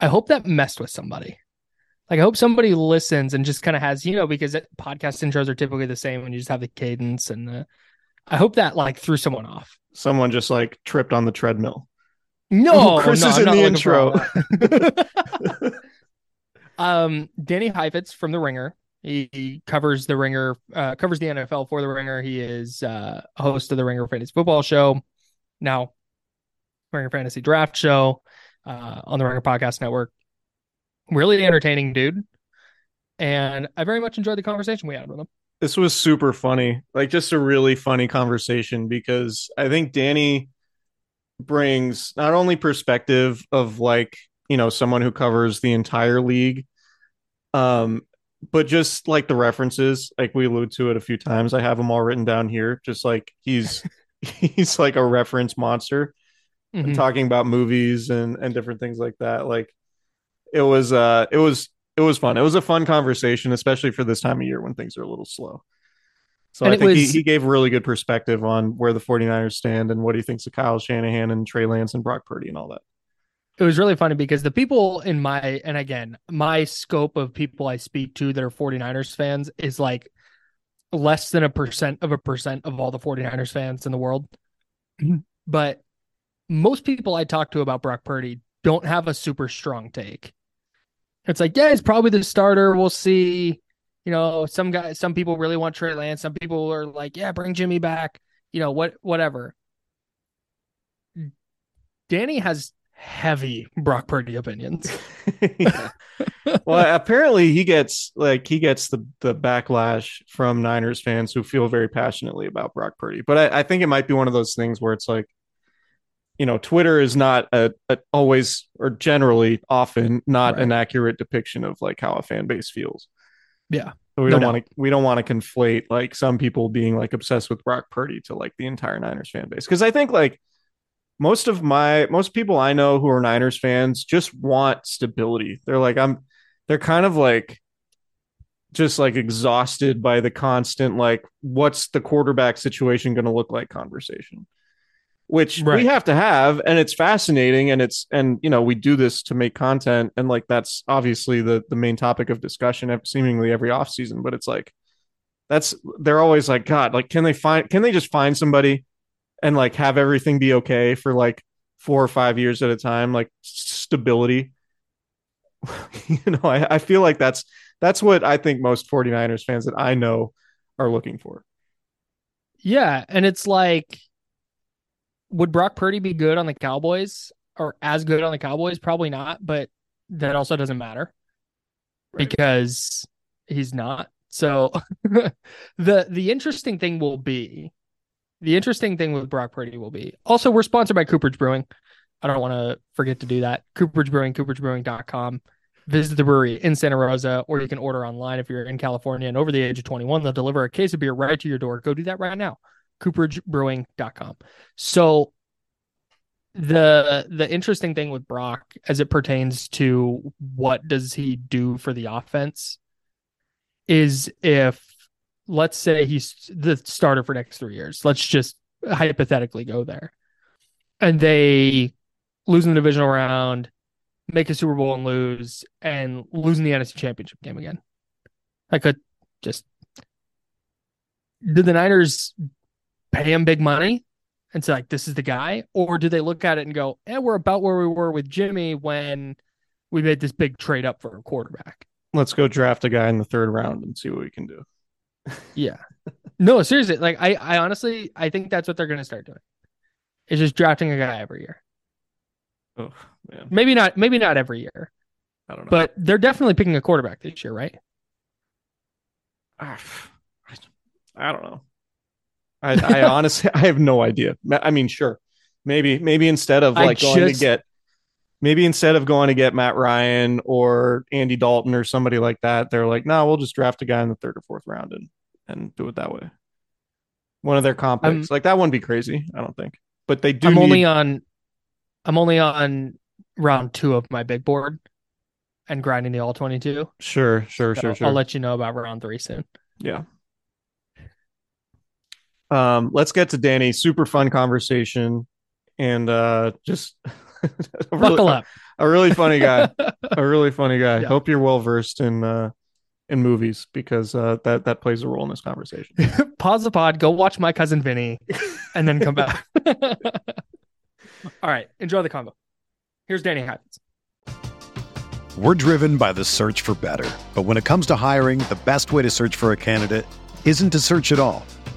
I hope that messed with somebody. Like, I hope somebody listens and just kind of has, you know, because it, podcast intros are typically the same when you just have the cadence and the. I hope that like threw someone off. Someone just like tripped on the treadmill. No, Ooh, Chris no, is I'm in the looking for all intro. Um, Danny Heifetz from The Ringer. He, he covers The Ringer, uh, covers the NFL for The Ringer. He is uh, host of the Ringer Fantasy Football Show, now Ringer Fantasy Draft Show uh, on the Ringer Podcast Network. Really entertaining dude, and I very much enjoyed the conversation we had with him. this was super funny. Like just a really funny conversation because I think Danny brings not only perspective of like, you know, someone who covers the entire league, um, but just like the references, like we allude to it a few times. I have them all written down here. Just like he's he's like a reference monster and Mhm. talking about movies and and different things like that. Like it was uh it was it was fun. It was a fun conversation, especially for this time of year when things are a little slow. So And I think he, he gave really good perspective on where the 49ers stand and what he thinks of Kyle Shanahan and Trey Lance and Brock Purdy and all that. it was really funny because the people in my and again my scope of people i speak to that are 49ers fans is like less than a percent of a percent of all the 49ers fans in the world but most people i talk to about brock purdy don't have a super strong take. It's like yeah he's probably the starter. We'll see. You know some guys some people really want trey lance. Some people are like yeah bring jimmy back. You know what whatever. Danny has heavy brock purdy opinions. Well, apparently he gets like he gets the the backlash from Niners fans who feel very passionately about Brock Purdy. But I, I think it might be one of those things where it's like, you know, Twitter is not a, a always or generally often not Right. an accurate depiction of like how a fan base feels. Yeah. So we No don't want to we don't want to conflate like some people being like obsessed with Brock Purdy to like the entire Niners fan base. Because I think like most of my most people I know who are Niners fans just want stability. They're like I'm they're kind of like just like exhausted by the constant like what's the quarterback situation going to look like conversation. Which Right. we have to have and it's fascinating and it's and you know we do this to make content and like that's obviously the the main topic of discussion seemingly every offseason but it's like that's they're always like god like can they find can they just find somebody and like have everything be okay for like four or five years at a time? Like stability. You know I, I feel like that's that's what i think most 49ers fans that i know are looking for. Yeah, and it's like, would Brock Purdy be good on the Cowboys or as good on the Cowboys? Probably not, but that also doesn't matter Right. because he's not. So the the interesting thing will be the interesting thing with Brock Purdy will be also we're sponsored by Cooperage Brewing. I don't want to forget to do that. Cooperage Brewing, cooperagebrewing.com. Visit the brewery in Santa Rosa, or you can order online if you're in California and over the age of 21. They'll deliver a case of beer right to your door. Go do that right now. CooperageBrewing.com. So the the interesting thing with Brock as it pertains to what does he do for the offense is if let's say he's the starter for next three years. Let's just hypothetically go there. And they lose in the divisional round, make a Super Bowl and lose, and lose in the NFC Championship game again. I could just did the Niners pay him big money and say like this is the guy, or do they look at it and go, "Yeah, we're about where we were with Jimmy when we made this big trade up for a quarterback." Let's go draft a guy in the third round and see what we can do. Yeah. no, seriously. Like I, I honestly, I think that's what they're going to start doing. Is just drafting a guy every year. Oh man, Maybe not. Maybe not every year, I don't know. but they're definitely picking a quarterback this year, right? Ah, I, I don't know. I, I honestly, I have no idea. I mean, sure, maybe, maybe instead of like going to get, maybe instead of going to get Matt Ryan or Andy Dalton or somebody like that, they're like, no, we'll just draft a guy in the third or fourth round and and do it that way. One of their comp I'm- like that wouldn't be crazy. I don't think, but they do. I'm need, only on. I'm only on round two of my big board, and grinding the all twenty two. sure, sure, sure, sure. I'll let you know about round three soon. Yeah. Um, let's get to Danny. Super fun conversation, and uh, just a really, Buckle up. a really funny guy. a really funny guy. Yeah. Hope you're well versed in uh, in movies because uh, that that plays a role in this conversation. Pause the pod. Go watch my cousin Vinny, and then come back. All right. Enjoy the combo. Here's Danny Heifetz. We're driven by the search for better. But when it comes to hiring, the best way to search for a candidate isn't to search at all.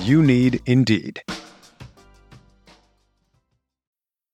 You need Indeed.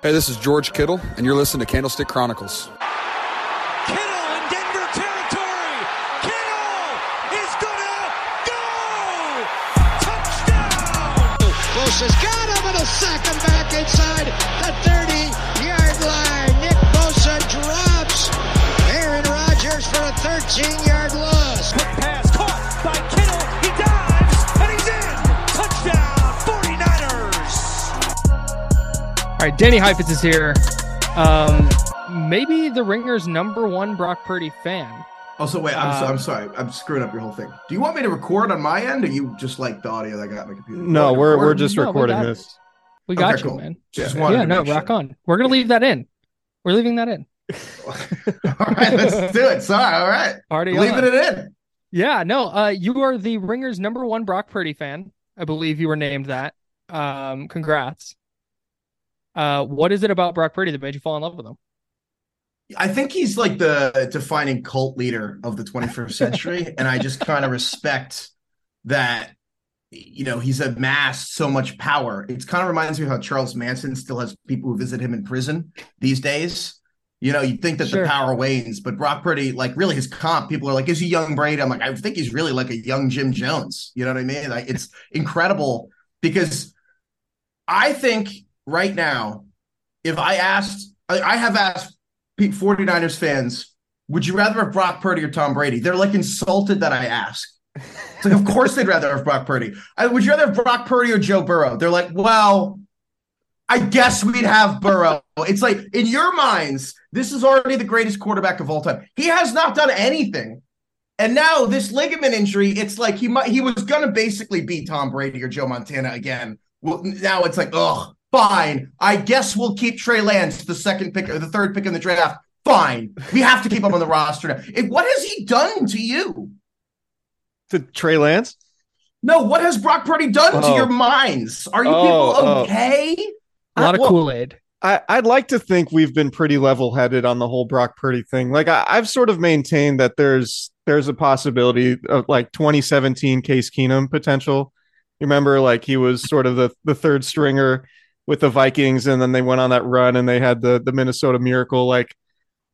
Hey, this is George Kittle, and you're listening to Candlestick Chronicles. Kittle in Denver territory. Kittle is gonna go. Touchdown. Close has got him, and a second back inside the 30-yard line. Nick Bosa drops Aaron Rodgers for a 13. 13- All right. Danny Heifetz is here. Um, maybe the Ringer's number one Brock Purdy fan. Also, wait, I'm, so, I'm sorry. I'm screwing up your whole thing. Do you want me to record on my end, or you just like the audio that I got on my computer? No, we're to we're just No, recording got this. it. We got Okay, you, cool. man. Just Yeah. Yeah, no, make rock sure. on. We're gonna leave that in. We're leaving that in. all right, let's do it. Sorry, all right. Party Leaving on. it in. Yeah, no. Uh, you are the Ringer's number one Brock Purdy fan. I believe you were named that. Um, congrats. Uh, what is it about Brock Purdy that made you fall in love with him? I think he's like the defining cult leader of the 21st century, and I just kind of respect that. You know, he's amassed so much power. It kind of reminds me of how Charles Manson still has people who visit him in prison these days. You know, you'd think that Sure. the power wanes, but Brock Purdy, like really his comp, people are like, is he young Brady? I'm like, I think he's really like a young Jim Jones. You know what I mean? Like it's incredible because I think right now, if I asked, I, I have asked 49ers fans would you rather have Brock Purdy or Tom Brady? They're like insulted that I ask. It's like, of course they'd rather have Brock Purdy. I, would you rather have Brock Purdy or Joe Burrow? They're like, well, I guess we'd have Burrow. It's like in your minds, this is already the greatest quarterback of all time. He has not done anything. And now this ligament injury, it's like he might he was gonna basically beat Tom Brady or Joe Montana again. Well, now it's like, oh, fine. I guess we'll keep Trey Lance, the second pick or the third pick in the draft. Fine. We have to keep him on the roster now. It, what has he done to you? To Trey Lance? No, what has Brock Purdy done Oh. to your oh. minds? Are you Oh, people oh. okay? A lot of uh, well- Kool Aid. I, I'd like to think we've been pretty level headed on the whole Brock Purdy thing. Like I, I've sort of maintained that there's there's a possibility of like 2017 Case Keenum potential. You remember, like he was sort of the the third stringer with the Vikings, and then they went on that run and they had the the Minnesota Miracle. Like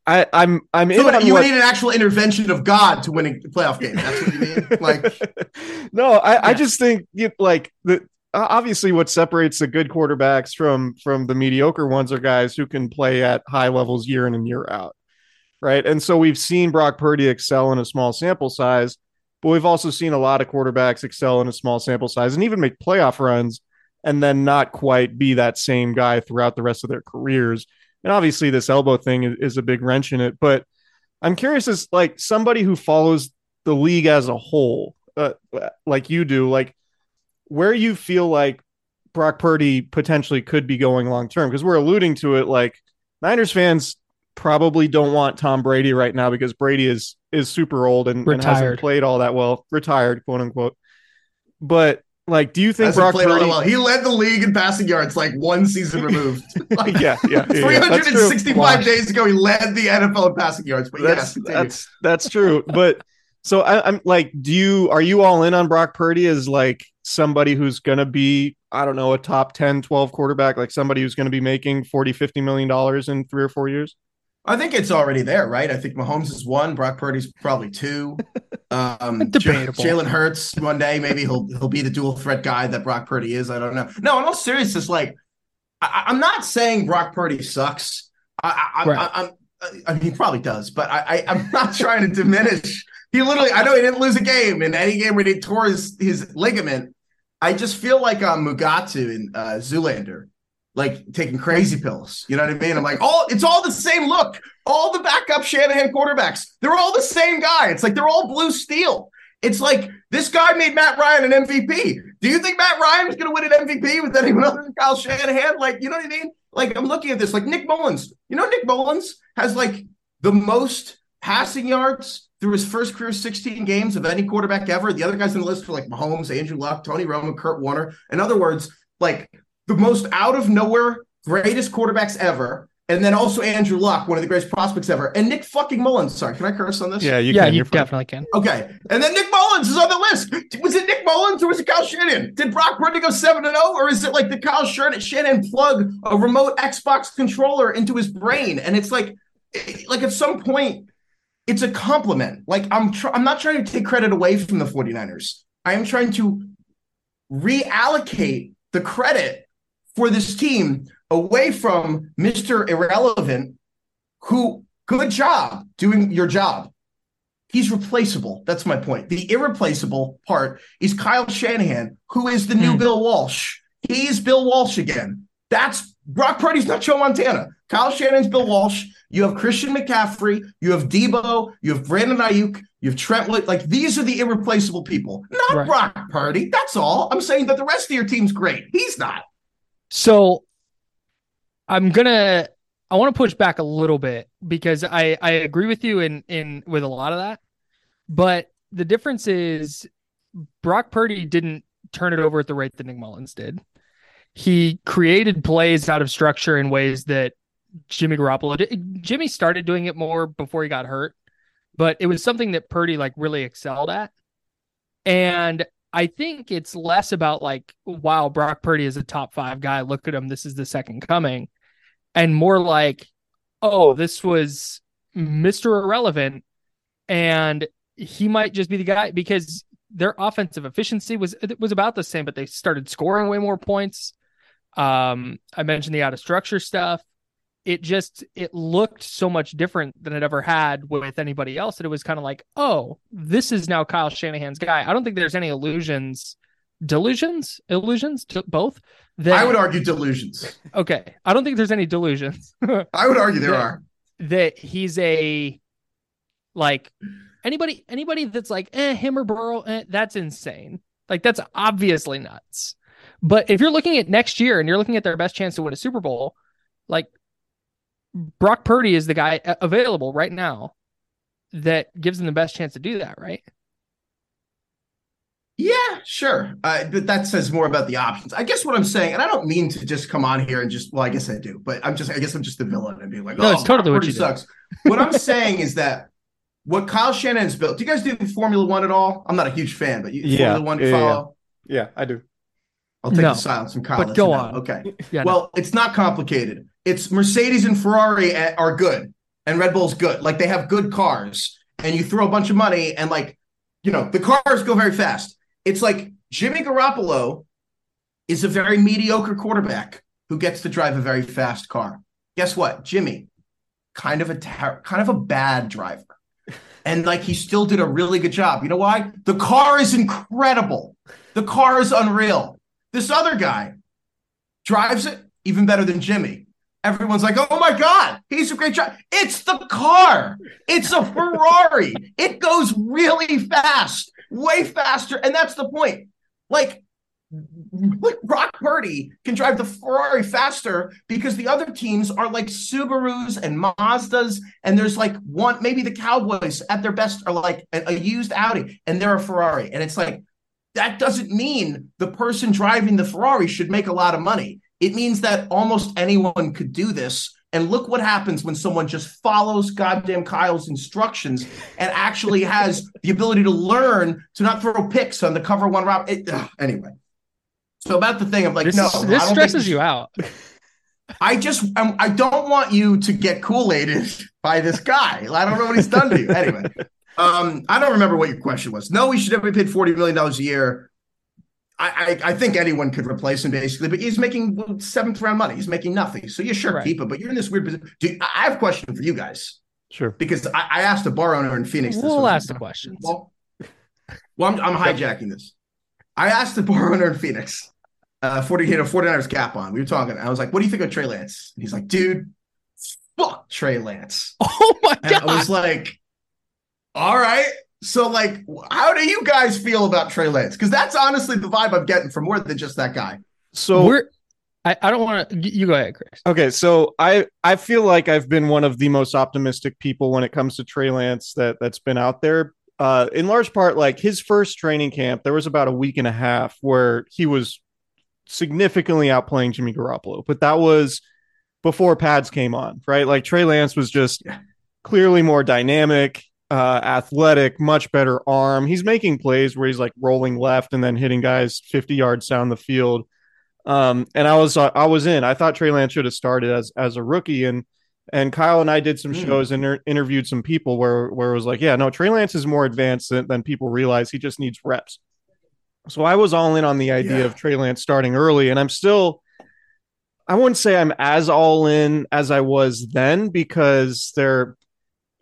I, I'm I'm in So on you what- need an actual intervention of God to win a playoff game. That's what you mean? Like, no, I, I just think you, like the obviously what separates the good quarterbacks from from the mediocre ones are guys who can play at high levels year in and year out, right? And so we've seen Brock Purdy excel in a small sample size, but we've also seen a lot of quarterbacks excel in a small sample size and even make playoff runs and then not quite be that same guy throughout the rest of their careers. And obviously, this elbow thing is, is a big wrench in it. But I'm curious, as like somebody who follows the league as a whole, uh, like you do, like where you feel like Brock Purdy potentially could be going long term, because we're alluding to it. Like Niners fans probably don't want Tom Brady right now because Brady is is super old and, and hasn't played all that well, retired, quote unquote. But like, do you think hasn't Brock Purdy? well. He led the league in passing yards like one season removed. Like, yeah, yeah, yeah, yeah, 365 Washed. days ago, he led the NFL in passing yards. But yes, that's continue. that's that's true. But so I, I'm like, do you are you all in on Brock Purdy as like somebody who's gonna be I don't know a top 10, 12 quarterback, like somebody who's gonna be making 40, 50 million dollars in three or four years? I think it's already there, right? I think Mahomes is one. Brock Purdy's probably two. Um, Jalen Hurts one day maybe he'll he'll be the dual threat guy that Brock Purdy is. I don't know. No, in all seriousness, like I, I'm not saying Brock Purdy sucks. I, I, Right. I, I'm. I mean, he probably does, but I, I I'm not trying to diminish. He literally, I know he didn't lose a game in any game where he tore his, his ligament. I just feel like um, Mugatu and uh, Zoolander, like taking crazy pills. You know what I mean? I'm like, all it's all the same look. All the backup Shanahan quarterbacks, they're all the same guy. It's like they're all blue steel. It's like this guy made Matt Ryan an MVP. Do you think Matt Ryan going to win an MVP with anyone other than Kyle Shanahan? Like, you know what I mean? Like, I'm looking at this, like Nick Mullens. You know, Nick Mullens has like the most passing yards through his first career 16 games of any quarterback ever. The other guys on the list are like Mahomes, Andrew Luck, Tony Romo, Kurt Warner. In other words, like the most out of nowhere greatest quarterbacks ever. And then also Andrew Luck, one of the greatest prospects ever. And Nick fucking Mullens. Sorry, can I curse on this? Yeah, you yeah, can. you You're fine. definitely can. Okay. And then Nick Mullens is on the list. Was it Nick Mullens or was it Kyle Shannon? Did Brock Purdy go 7 and 0? Or is it like the Kyle Shanahan Shanahan plug a remote Xbox controller into his brain? And it's like, like at some point, it's a compliment. Like I'm tr- I'm not trying to take credit away from the 49ers. I am trying to reallocate the credit for this team away from Mr. Irrelevant, who good job doing your job. He's replaceable. That's my point. The irreplaceable part is Kyle Shanahan, who is the new Hmm. Bill Walsh. He's Bill Walsh again. That's Brock Purdy's not Joe Montana. Kyle Shanahan's Bill Walsh. You have Christian McCaffrey. You have Deebo. You have Brandon Aiyuk. You have Trent. Like these are the irreplaceable people, not Right. Brock Purdy. That's all. I'm saying that the rest of your team's great. He's not. So I'm gonna I want to push back a little bit because I I agree with you in in with a lot of that, but the difference is Brock Purdy didn't turn it over at the rate that Nick Mullens did. He created plays out of structure in ways that Jimmy Garoppolo did. Jimmy started doing it more before he got hurt, but it was something that Purdy like really excelled at. And I think it's less about like, wow, Brock Purdy is a top five guy. Look at him. This is the second coming. And more like, oh, this was Mr. Irrelevant. And he might just be the guy because their offensive efficiency was was about the same, but they started scoring way more points. Um, I mentioned the out of structure stuff. It just it looked so much different than it ever had with anybody else that it was kind of like, oh, this is now Kyle Shanahan's guy. I don't think there's any illusions, delusions, illusions, to both. That, I would argue delusions. Okay, I don't think there's any delusions. I would argue there that, are. That he's a like anybody anybody that's like eh, him or Burrow, eh, that's insane. Like that's obviously nuts. But if you're looking at next year and you're looking at their best chance to win a Super Bowl, like Brock Purdy is the guy available right now that gives them the best chance to do that, right? Yeah, sure. Uh, but that says more about the options. I guess what I'm saying, and I don't mean to just come on here and just, well, I guess I do, but I'm just, I guess I'm just the villain and being like, no, oh, it's totally Brock what you sucks. what I'm saying is that what Kyle Shanahan's built. Do you guys do Formula One at all? I'm not a huge fan, but you, Yeah, Formula One yeah, follow. Yeah, I do. I'll take No, the silence from Kyle. but go on. Okay. Yeah. no. Well, it's not complicated. It's Mercedes and Ferrari are good, and Red Bull's good. Like they have good cars, and you throw a bunch of money, and like, you know, the cars go very fast. It's like Jimmy Garoppolo is a very mediocre quarterback who gets to drive a very fast car. Guess what, Jimmy, kind of a kind of a bad driver, and like he still did a really good job. You know why? The car is incredible. The car is unreal. This other guy drives it even better than Jimmy. Everyone's like, oh my God, he's a great driver. It's the car. It's a Ferrari. it goes really fast, way faster. And that's the point. Like, like Brock Purdy can drive the Ferrari faster because the other teams are like Subarus and Mazdas, and there's like one, maybe the Cowboys at their best are like a, a used Audi, and they're a Ferrari. And it's like, that doesn't mean the person driving the Ferrari should make a lot of money. It means that almost anyone could do this. And look what happens when someone just follows goddamn Kyle's instructions and actually has the ability to learn to not throw picks on the cover one route. It, ugh, anyway, so about the thing, I'm like, this, no, this stresses you out. I just um, I don't want you to get Kool-Aided by this guy. I don't know what he's done to you. Anyway, um, I don't remember what your question was. No, we should have been paid forty million dollars a year. I, I I think anyone could replace him basically, but he's making seventh round money. He's making nothing. So you sure Right. keep him, but you're in this weird position. Do, I have a question for you guys Sure. because I, I asked a bar owner in Phoenix. This We'll was- ask the questions. Well, well I'm, I'm hijacking this. I asked the bar owner in Phoenix, uh, 40, he had a 49ers cap on. We were talking. I was like, what do you think of Trey Lance? And he's like, dude, fuck Trey Lance. Oh my And I was like, all right. So, like, how do you guys feel about Trey Lance? Because that's honestly the vibe I'm getting from more than just that guy. So We're. I, I don't want to. You go ahead, Chris. Okay, so I I feel like I've been one of the most optimistic people when it comes to Trey Lance that that's been out there. Uh, in large part, like his first training camp, there was about a week and a half where he was significantly outplaying Jimmy Garoppolo, but that was before pads came on, right? Like Trey Lance was just Yeah. clearly more dynamic, uh, athletic, much better arm. He's making plays where he's like rolling left and then hitting guys 50 yards down the field. Um, and I was uh, I was in. I thought Trey Lance should have started as as a rookie, and and Kyle and I did some Hmm. shows and inter- interviewed some people where where it was like, yeah, no, Trey Lance is more advanced than, than people realize. He just needs reps. So I was all in on the idea Yeah. of Trey Lance starting early, and I'm still. I wouldn't say I'm as all in as I was then because there,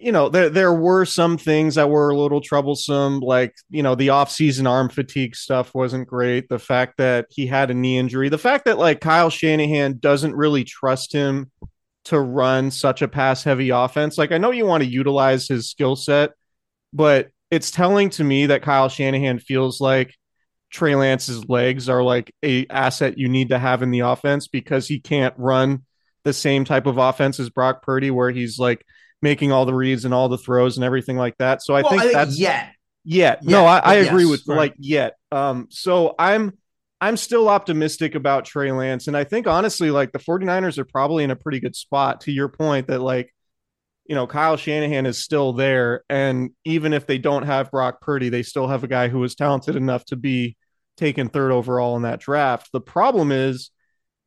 you know, there there were some things that were a little troublesome, like you know the off-season arm fatigue stuff wasn't great. The fact that he had a knee injury, the fact that like Kyle Shanahan doesn't really trust him to run such a pass-heavy offense. Like I know you want to utilize his skill set, but it's telling to me that Kyle Shanahan feels like Trey Lance's legs are like a asset you need to have in the offense because he can't run the same type of offense as Brock Purdy, where he's like making all the reads and all the throws and everything like that. So I well, think I think that's yeah. yeah. Yeah, No, I, I yes, agree with right. like yet. Um, so I'm I'm still optimistic about Trey Lance. And I think honestly, like the 49ers are probably in a pretty good spot to your point that like, you know, Kyle Shanahan is still there. And even if they don't have Brock Purdy, they still have a guy who is talented enough to be taken third overall in that draft. The problem is,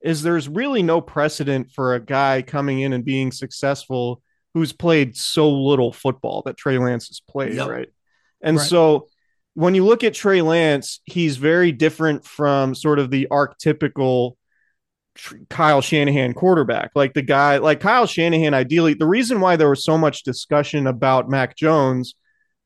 is there's really no precedent for a guy coming in and being successful who's played so little football that Trey Lance has played, Yep. right? And Right. so when you look at Trey Lance, he's very different from sort of the archetypical Kyle Shanahan quarterback. Like the guy, like Kyle Shanahan, ideally, the reason why there was so much discussion about Mac Jones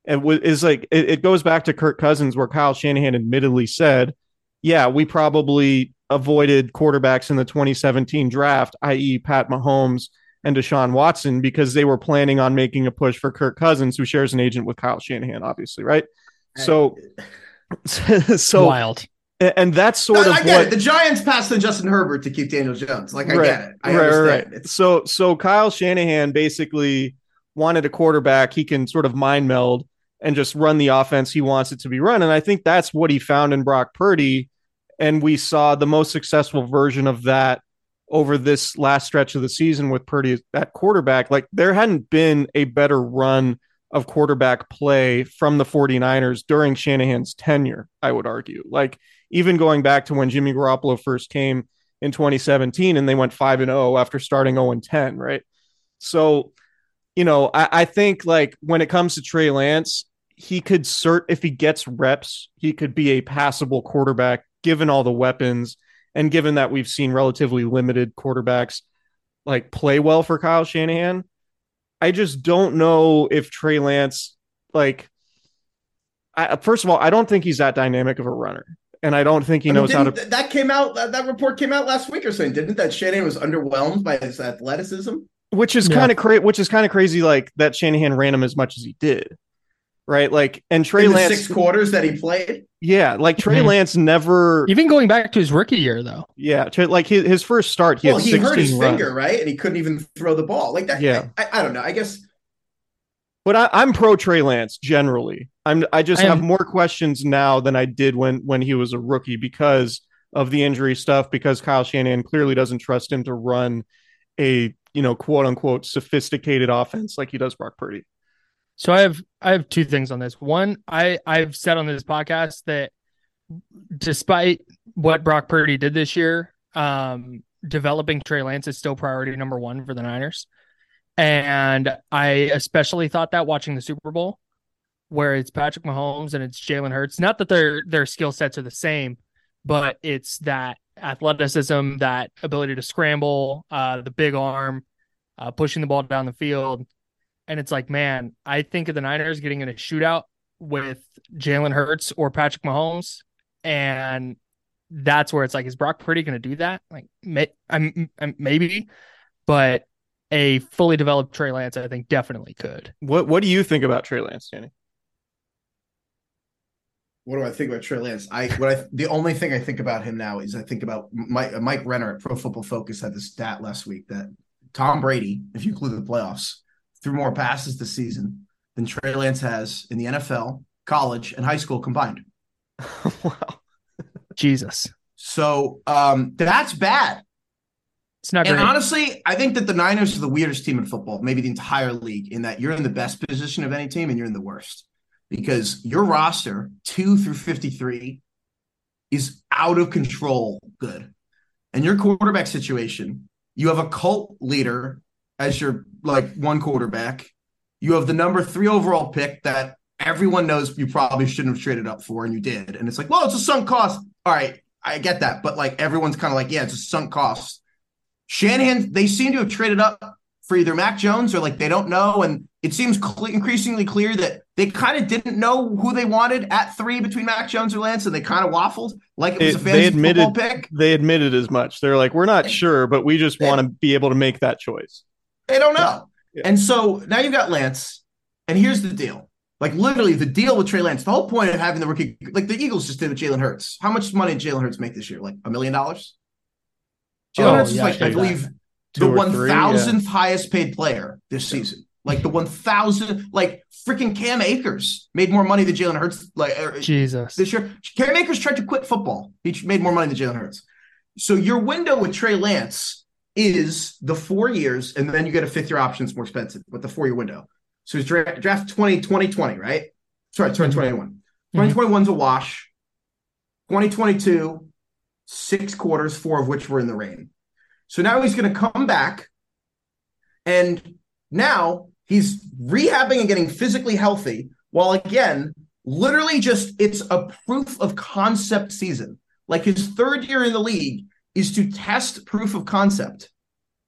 it was, is like it, it goes back to Kirk Cousins, where Kyle Shanahan admittedly said, Yeah, we probably avoided quarterbacks in the 2017 draft, i.e., Pat Mahomes and Deshaun Watson, because they were planning on making a push for Kirk Cousins, who shares an agent with Kyle Shanahan, obviously, right? So, so Wild. and that's sort No, of I get what it. The Giants passed on Justin Herbert to keep Daniel Jones. Like I get it. I right, understand. right. So so Kyle Shanahan basically wanted a quarterback he can sort of mind meld and just run the offense he wants it to be run. And I think that's what he found in Brock Purdy. And we saw the most successful version of that over this last stretch of the season with Purdy at quarterback. Like there hadn't been a better run of quarterback play from the 49ers during Shanahan's tenure, I would argue. Like even going back to when Jimmy Garoppolo first came in 2017 and they went 5 and 0 after starting 0 and 10, right? So, you know, I, I think like when it comes to Trey Lance, he could cert if he gets reps, he could be a passable quarterback given all the weapons and given that we've seen relatively limited quarterbacks like play well for Kyle Shanahan. I just don't know if Trey Lance like I, first of all, I don't think he's that dynamic of a runner. And I don't think he I mean, knows how to That came out. That, that report came out last week or something, didn't it? That Shanahan was underwhelmed by his athleticism. which is Yeah. kind of crazy which is kind of crazy like that Shanahan ran him as much as he did. Right? Like and Trey in the Lance six quarters that he played. Yeah, like Trey Mhm. Lance never Even going back to his rookie year, though. yeah, Trey- like his, his first start he well, had he 16 hurt his runs. finger, right, and he couldn't even throw the ball. Like that. Yeah. I, I don't know. I guess But I, I'm pro Trey Lance generally. I'm I just I have am- more questions now than I did when when he was a rookie because of the injury stuff. Because Kyle Shanahan clearly doesn't trust him to run a you know quote unquote sophisticated offense like he does Brock Purdy. So I have I have two things on this. One, I I've said on this podcast that despite what Brock Purdy did this year, um, developing Trey Lance is still priority number one for the Niners. And I especially thought that watching the Super Bowl, where it's Patrick Mahomes and it's Jalen Hurts. Not that their their skill sets are the same, but it's that athleticism, that ability to scramble, uh, the big arm, uh, pushing the ball down the field. And it's like, man, I think of the Niners getting in a shootout with Jalen Hurts or Patrick Mahomes. And that's where it's like, is Brock Purdy going to do that? Like, may, I'm, I'm maybe, but a fully developed Trey Lance, I think definitely could. What what do you think about Trey Lance, Danny? what do I think about Trey Lance? I what I the only thing I think about him now is I think about Mike Mike Renner at Pro Football Focus had this stat last week that Tom Brady, if you include the playoffs, threw more passes this season than Trey Lance has in the NFL, college, and high school combined. wow. Jesus. So um, that's bad. It's not And great. honestly, I think that the Niners are the weirdest team in football, maybe the entire league, in that you're in the best position of any team and you're in the worst. Because your roster, two through 53, is out of control good. And your quarterback situation, you have a cult leader as your like one quarterback. You have the number three overall pick that everyone knows you probably shouldn't have traded up for, and you did. And it's like, well, it's a sunk cost. All right, I get that. But like everyone's kind of like, yeah, it's a sunk cost. Shanahan, they seem to have traded up for either Mac Jones or like they don't know. And it seems cle increasingly clear that they kind of didn't know who they wanted at three between Mac Jones or Lance, and they kind of waffled like it was It- a fantasy they admitted football pick. they admitted as much. They're like, we're not sure, but we just want to be able to make that choice. They don't know. Yeah. And so now you've got Lance, and here's the deal. Like literally the deal with Trey Lance, the whole point of having the rookie, like the Eagles just did with Jalen Hurts. How much money did Jalen Hurts make this year? Like a million dollars? Jalen Oh, Hurts is like, I believe, the one three, yeah. thousandth highest paid player this season. Like the one thousand, like freaking Cam Akers made more money than Jalen Hurts. Like er, Jesus. this year, Cam Akers tried to quit football. He made more money than Jalen Hurts. So your window with Trey Lance is the four years, and then you get a fifth year option. It's more expensive, but the four year window. So it's draft, draft 20, 2020, right? Sorry, 2021. 2021's mm-hmm. a wash. 2022, six quarters, four of which were in the rain. So now he's going to come back, and now he's rehabbing and getting physically healthy. While again, literally just it's a proof of concept season. Like his third year in the league is to test proof of concept.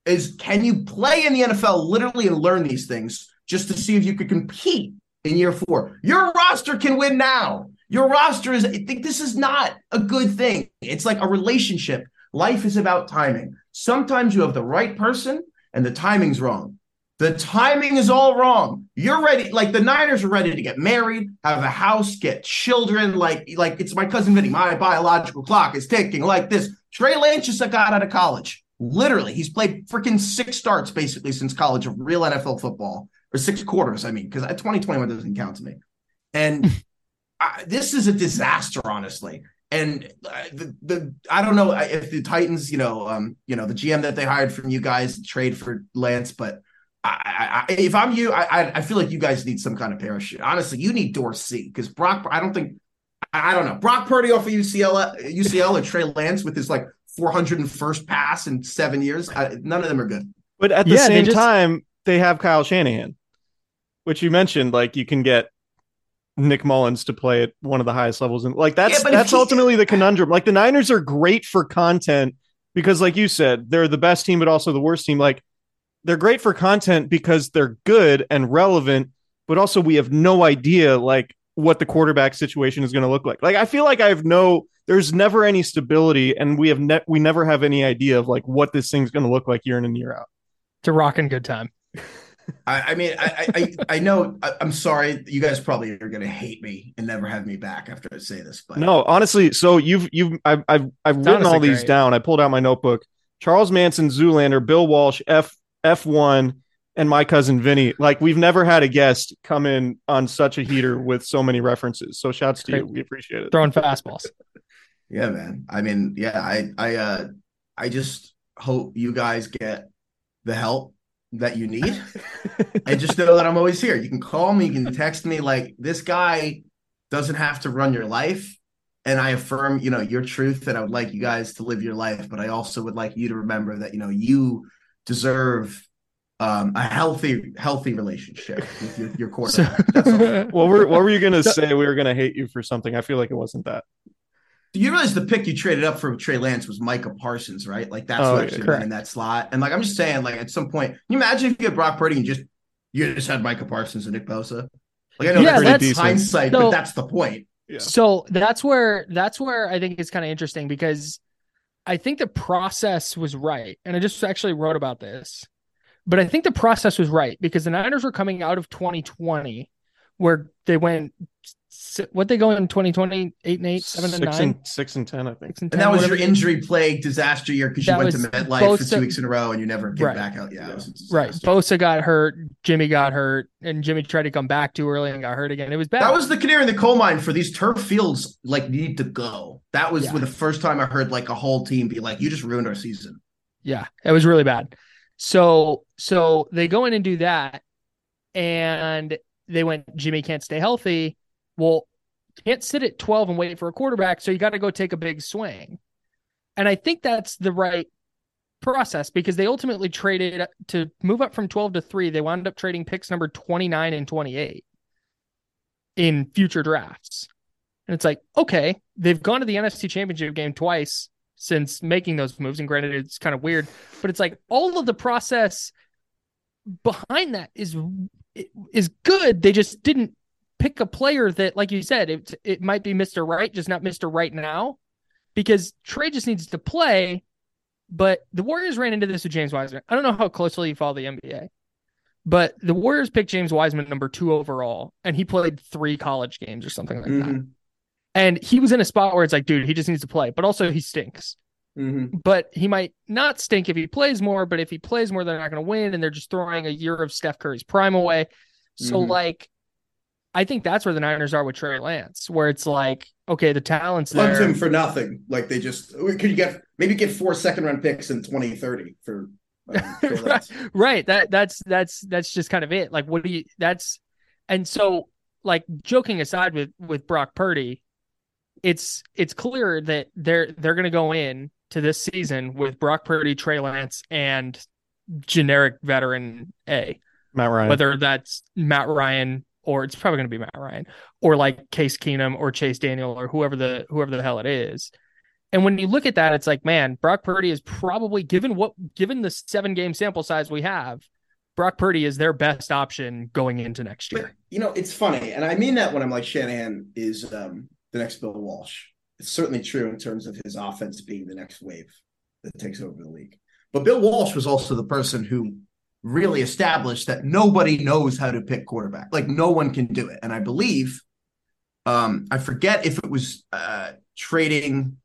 Is can you play in the NFL literally and learn these things just to see if you could compete in year four? Your roster can win now. Your roster is, I think this is not a good thing. It's like a relationship. Life is about timing. Sometimes you have the right person and the timing's wrong. The timing is all wrong. You're ready, like the Niners are ready to get married, have a house, get children. Like, like it's my cousin Vinny. My biological clock is ticking like this. Trey Lance just got out of college. Literally, he's played freaking six starts basically since college of real NFL football, or six quarters. I mean, because 2021 doesn't count to me. And I, this is a disaster, honestly. And uh, the, the I don't know if the Titans, you know, um, you know, the GM that they hired from you guys trade for Lance, but I, I, if I'm you, I, I feel like you guys need some kind of parachute. Honestly, you need Dorsey because Brock. I don't think. I don't know. Brock Purdy off of UCLA, UCL, and Trey Lance with his like 401st pass in seven years. I, none of them are good. But at the yeah, same just... time, they have Kyle Shanahan, which you mentioned. Like you can get Nick Mullens to play at one of the highest levels, and like that's yeah, that's he... ultimately the conundrum. Like the Niners are great for content because, like you said, they're the best team, but also the worst team. Like they're great for content because they're good and relevant, but also we have no idea like what the quarterback situation is going to look like. Like I feel like I have no there's never any stability and we have ne- we never have any idea of like what this thing's going to look like year in and year out. It's a rocking good time. I, I, mean, I, I, I know. I, am sorry. You guys probably are going to hate me and never have me back after I say this. But no, honestly. So you've you've I've I've, I've written all these great. down. I pulled out my notebook. Charles Manson, Zoolander, Bill Walsh, F F1 and my cousin Vinny. Like we've never had a guest come in on such a heater with so many references. So shouts to you. We appreciate it. Throwing fastballs. yeah, man. I mean, yeah, I I uh I just hope you guys get the help that you need. and just know that I'm always here. You can call me, you can text me like this guy doesn't have to run your life. And I affirm, you know, your truth that I would like you guys to live your life, but I also would like you to remember that, you know, you deserve um, a healthy healthy relationship with your, your quarterback. what were what were you gonna say? We were gonna hate you for something. I feel like it wasn't that. Do You realize the pick you traded up for Trey Lance was Micah Parsons, right? Like that's oh, what yeah, in that slot. And like I'm just saying, like at some point, can you imagine if you had Brock Purdy and just you just had Micah Parsons and Nick Bosa? Like I know yeah, that's, that's hindsight, so, but that's the point. Yeah. So that's where that's where I think it's kind of interesting because I think the process was right. And I just actually wrote about this. But I think the process was right because the Niners were coming out of 2020 where they went what they go in 2020 eight and eight seven and six nine? and six and ten I think. And, 10, and that was your injury plague disaster year because you went to MetLife for two weeks in a row and you never came right. back out. Yeah right. Bosa got hurt Jimmy got hurt and Jimmy tried to come back too early and got hurt again. It was bad. That was the canary in the coal mine for these turf fields like need to go. That was yeah. the first time I heard like a whole team be like you just ruined our season. Yeah it was really bad. So so they go in and do that and they went Jimmy can't stay healthy well, can't sit at 12 and wait for a quarterback. So you got to go take a big swing. And I think that's the right process because they ultimately traded to move up from 12 to 3. They wound up trading picks number 29 and 28 in future drafts. And it's like, okay, they've gone to the NFC championship game twice since making those moves. And granted, it's kind of weird, but it's like all of the process behind that is is good. They just didn't pick a player that, like you said, it it might be Mr. Right, just not Mr. Right now, because Trey just needs to play. But the Warriors ran into this with James Wiseman. I don't know how closely you follow the NBA, but the Warriors picked James Wiseman number two overall, and he played three college games or something like mm-hmm. that. And he was in a spot where it's like, dude, he just needs to play, but also he stinks. Mm-hmm. But he might not stink if he plays more. But if he plays more, they're not going to win, and they're just throwing a year of Steph Curry's prime away. So, mm-hmm. like, I think that's where the Niners are with Trey Lance, where it's like, okay, the talent's Punt there. him for nothing. Like they just could you get maybe get four second round picks in 2030 for um, right, right. That that's that's that's just kind of it. Like what do you that's and so like joking aside with with Brock Purdy, it's it's clear that they're they're gonna go in to this season with Brock Purdy, Trey Lance, and generic veteran A. Matt Ryan. Whether that's Matt Ryan, or it's probably going to be Matt Ryan, or like Case Keenum or Chase Daniel or whoever the whoever the hell it is. And when you look at that, it's like, man, Brock Purdy is probably given what given the seven game sample size we have, Brock Purdy is their best option going into next year. But, you know, it's funny, and I mean that when I'm like Shanahan is um, the next Bill Walsh. It's certainly true in terms of his offense being the next wave that takes over the league. But Bill Walsh was also the person who really established that nobody knows how to pick quarterback. Like no one can do it. And I believe, um, I forget if it was uh, trading.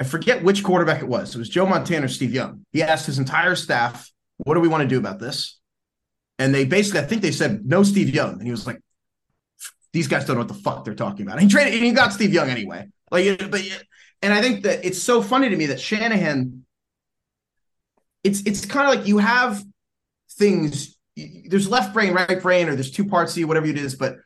I forget which quarterback it was. It was Joe Montana or Steve Young. He asked his entire staff, "What do we want to do about this?" And they basically, I think they said no Steve Young, and he was like, "These guys don't know what the fuck they're talking about." And he traded, and he got Steve Young anyway. Like, but and I think that it's so funny to me that Shanahan. It's it's kind of like you have things. There's left brain, right brain, or there's two parts of you, whatever it is. But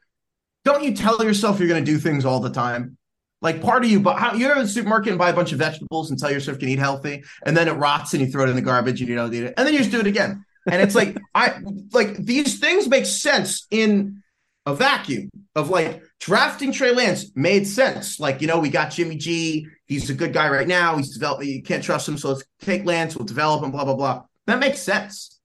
don't you tell yourself you're going to do things all the time? Like part of you, but how you go to the supermarket and buy a bunch of vegetables and tell yourself you can eat healthy, and then it rots and you throw it in the garbage and you don't eat it, and then you just do it again. And it's like I like these things make sense in a vacuum of like drafting Trey Lance made sense. Like, you know, we got Jimmy G. He's a good guy right now. He's developed. You can't trust him. So let's take Lance. We'll develop him, blah, blah, blah. That makes sense.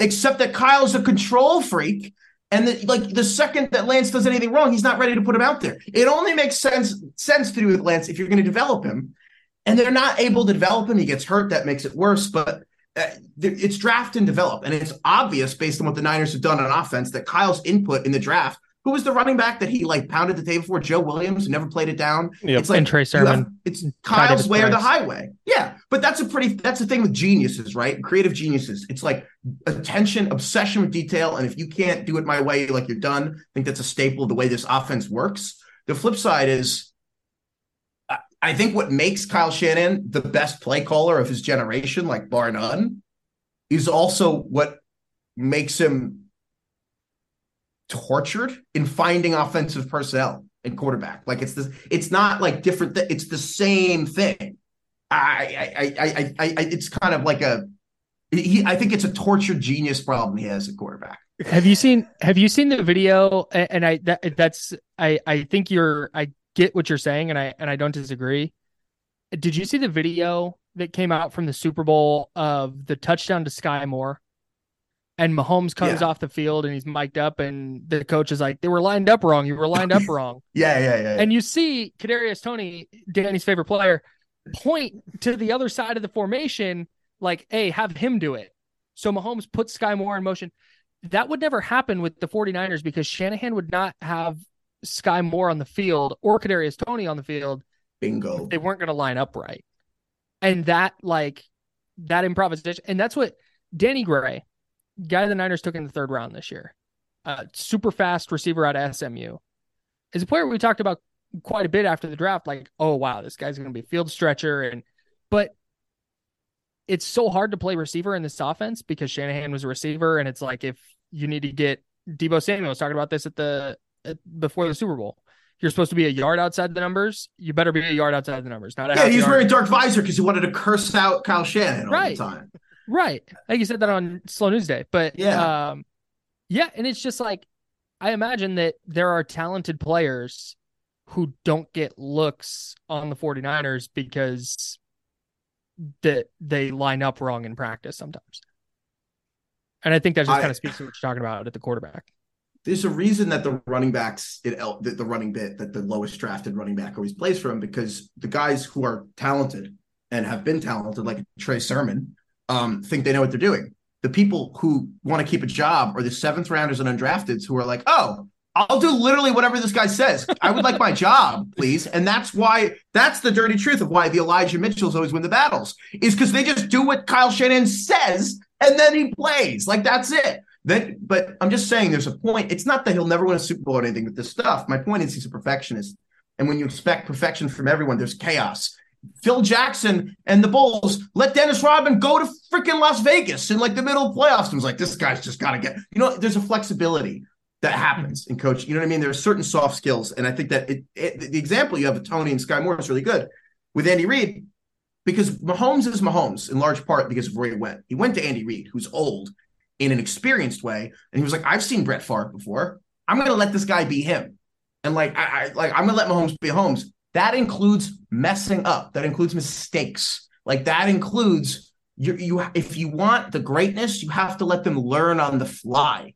Except that Kyle's a control freak. And the, like the second that Lance does anything wrong, he's not ready to put him out there. It only makes sense sense to do with Lance if you're going to develop him. And they're not able to develop him. He gets hurt. That makes it worse. But uh, it's draft and develop. And it's obvious based on what the Niners have done on offense that Kyle's input in the draft, who was the running back that he like pounded the table for, Joe Williams, who never played it down. Yep. It's like and Trey Sermon. Have, it's Kyle's way or the highway. Yeah. But that's a pretty that's the thing with geniuses, right? Creative geniuses. It's like attention, obsession with detail. And if you can't do it my way, like you're done, I think that's a staple of the way this offense works. The flip side is I think what makes Kyle Shanahan the best play caller of his generation, like bar none, is also what makes him tortured in finding offensive personnel and quarterback. Like it's this, it's not like different. Th- it's the same thing. I, I, I, I, I, it's kind of like a. He, I think it's a tortured genius problem he has at quarterback. Have you seen Have you seen the video? And I that that's I I think you're I get what you're saying, and I and I don't disagree. Did you see the video that came out from the Super Bowl of the touchdown to Skyy Moore? And Mahomes comes Yeah. off the field and he's mic'd up, and the coach is like, "They were lined up wrong. You were lined up wrong." Yeah, yeah, yeah. And you see Kadarius Toney, Danny's favorite player, point to the other side of the formation, like, "Hey, have him do it." So Mahomes puts Skyy Moore in motion. That would never happen with the 49ers because Shanahan would not have Skyy Moore on the field or Kadarius Toney on the field. Bingo. They weren't going to line up right. And that, like, that improvisation, and that's what Danny Gray, guy the Niners took in the third round this year, uh, super fast receiver out of SMU, is a player we talked about quite a bit after the draft. Like, oh wow, this guy's going to be a field stretcher, and but it's so hard to play receiver in this offense because Shanahan was a receiver, and it's like if you need to get Deebo Samuel was talking about this at the at, before the Super Bowl. You're supposed to be a yard outside the numbers. You better be a yard outside the numbers. Not a Yeah, half he was yard. wearing dark visor because he wanted to curse out Kyle Shanahan all Right. the time. Right. I think you said that on Slow News Day. But Yeah. um yeah, and it's just like I imagine that there are talented players who don't get looks on the 49ers because that they line up wrong in practice sometimes. And I think that just I- kind of speaks to what you're talking about at the quarterback. There's a reason that the running backs, it, the, the running bit that the lowest drafted running back always plays for him because the guys who are talented and have been talented, like Trey Sermon, um, think they know what they're doing. The people who want to keep a job are the seventh rounders and undrafteds who are like, oh, I'll do literally whatever this guy says. I would like my job, please. And that's why that's the dirty truth of why the Elijah Mitchells always win the battles, is because they just do what Kyle Shanahan says and then he plays. Like that's it. Then, but I'm just saying there's a point. It's not that he'll never win a Super Bowl or anything with this stuff. My point is he's a perfectionist. And when you expect perfection from everyone, there's chaos. Phil Jackson and the Bulls let Dennis Rodman go to freaking Las Vegas in like the middle of playoffs. And was like, this guy's just got to get, you know, there's a flexibility that happens in coach. You know what I mean? There are certain soft skills. And I think that it, it, the example you have of Toney and Skyy Moore is really good with Andy Reid because Mahomes is Mahomes in large part because of where he went. He went to Andy Reid, who's old in an experienced way. And he was like, I've seen Brett Favre before. I'm going to let this guy be him. And like, I, I like, I'm going to let Mahomes be Mahomes. That includes messing up. That includes mistakes. Like that includes you. You if you want the greatness, you have to let them learn on the fly.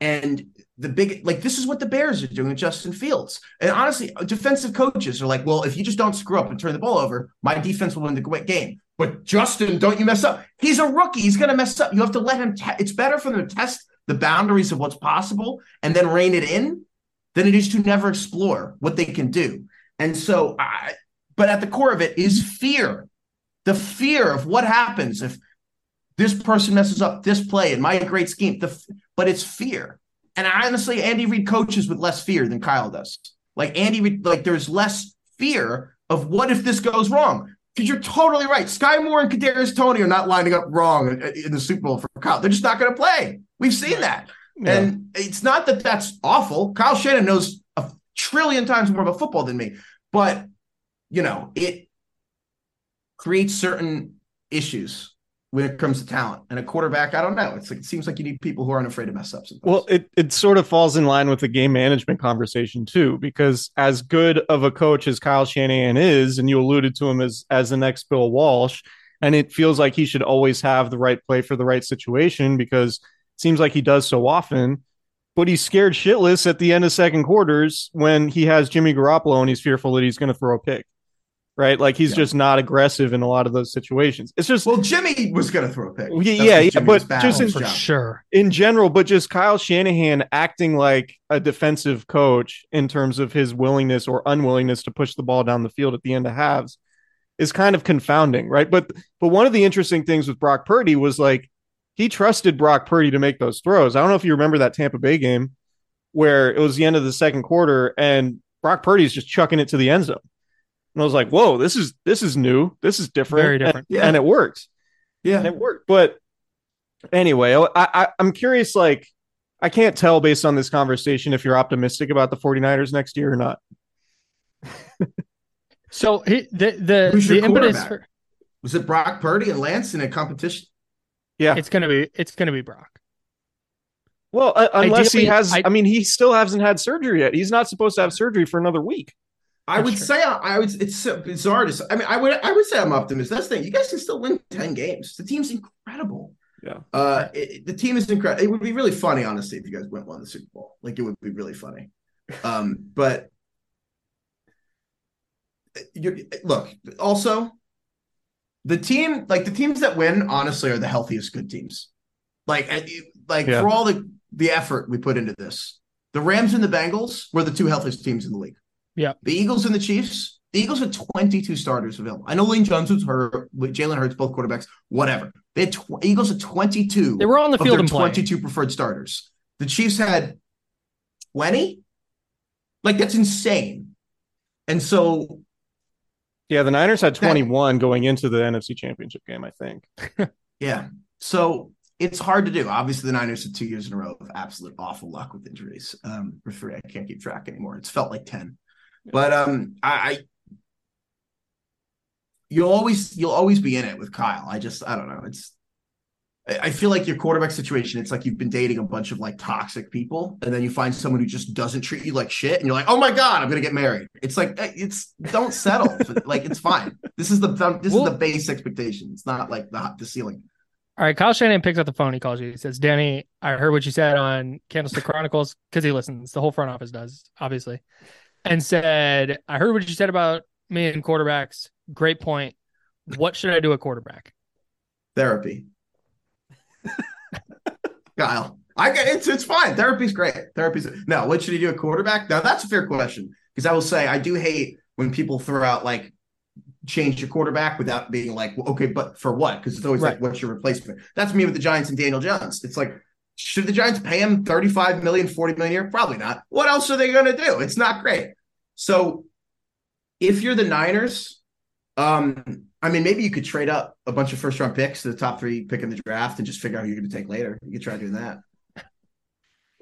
And the big like this is what the Bears are doing with Justin Fields. And honestly, defensive coaches are like, well, if you just don't screw up and turn the ball over, my defense will win the game. But Justin, don't you mess up. He's a rookie. He's going to mess up. You have to let him. Te- it's better for them to test the boundaries of what's possible and then rein it in than it is to never explore what they can do. And so, I, but at the core of it is fear the fear of what happens if this person messes up this play and my great scheme. The, but it's fear. And honestly, Andy Reid coaches with less fear than Kyle does. Like Andy Reid, like there's less fear of what if this goes wrong. Because you're totally right. Skyy Moore and Kadarius Toney are not lining up wrong in the Super Bowl for Kyle. They're just not going to play. We've seen that. Yeah. And it's not that that's awful. Kyle Shanahan knows trillion times more about football than me, but you know it creates certain issues when it comes to talent. And a quarterback, I don't know. It's like it seems like you need people who aren't afraid to mess up. Sometimes. Well, it it sort of falls in line with the game management conversation too, because as good of a coach as Kyle Shanahan is, and you alluded to him as as the next Bill Walsh, and it feels like he should always have the right play for the right situation because it seems like he does so often. But he's scared shitless at the end of second quarters when he has Jimmy Garoppolo and he's fearful that he's going to throw a pick right? Like he's yeah. just not aggressive in a lot of those situations. It's just well, Jimmy was going to throw a pick. Yeah, yeah, yeah but just in, for sure in general, but just Kyle Shanahan acting like a defensive coach in terms of his willingness or unwillingness to push the ball down the field at the end of halves is kind of confounding, right? But but one of the interesting things with Brock Purdy was like he trusted Brock Purdy to make those throws. I don't know if you remember that Tampa Bay game where it was the end of the second quarter and Brock Purdy's just chucking it to the end zone and I was like, "Whoa, this is this is new. This is different. Very different. And, yeah. and it worked. Yeah, and it worked. But anyway, I, I I'm curious. Like, I can't tell based on this conversation if you're optimistic about the 49ers next year or not. so the the Who's the impetus for... was it Brock Purdy and Lance in a competition? Yeah, it's gonna be it's gonna be Brock. Well, uh, unless Ideally, he has, I, I mean, he still hasn't had surgery yet. He's not supposed to have surgery for another week. I would say I, I, would. It's so bizarre to. Say. I mean, I would. I would say I'm optimistic. That's the thing. You guys can still win ten games. The team's incredible. Yeah. Uh, it, the team is incredible. It would be really funny, honestly, if you guys went won the Super Bowl. Like it would be really funny. Um, but you look. Also, the team, like the teams that win, honestly, are the healthiest good teams. Like, like yeah. for all the the effort we put into this, the Rams and the Bengals were the two healthiest teams in the league. Yeah. The Eagles and the Chiefs, the Eagles had 22 starters available. I know Lane Johnson was hurt, Jalen Hurts, both quarterbacks, whatever. They had tw- Eagles had 22. They were on the field and 22 preferred starters. The Chiefs had 20. Like that's insane. And so yeah, the Niners had 21 that, going into the NFC Championship game, I think. yeah. So it's hard to do. Obviously, the Niners had two years in a row of absolute awful luck with injuries. Um, or three, I can't keep track anymore. It's felt like 10. But um, I, I you'll always you'll always be in it with Kyle. I just I don't know. It's I feel like your quarterback situation, it's like you've been dating a bunch of like toxic people, and then you find someone who just doesn't treat you like shit, and you're like, oh my god, I'm gonna get married. It's like eh, it's don't settle. like it's fine. This is the this well, is the base expectation. It's not like the the ceiling. All right, Kyle Shanahan picks up the phone. He calls you. He says, "Danny, I heard what you said on Candlestick Chronicles because he listens. The whole front office does, obviously." and said, I heard what you said about me and quarterbacks. Great point. What should I do at quarterback? Therapy. Kyle. I get it's it's fine. Therapy's great. Therapy's no. What should he do at quarterback? Now that's a fair question because I will say I do hate when people throw out like change your quarterback without being like, well, okay, but for what? Because it's always right. like, what's your replacement? That's me with the Giants and Daniel Jones. It's like, should the Giants pay him 35 million, 40 million a year? Probably not. What else are they going to do? It's not great. So if you're the Niners, um, I mean, maybe you could trade up a bunch of first round picks to the top three pick in the draft and just figure out who you're going to take later. You could try doing that.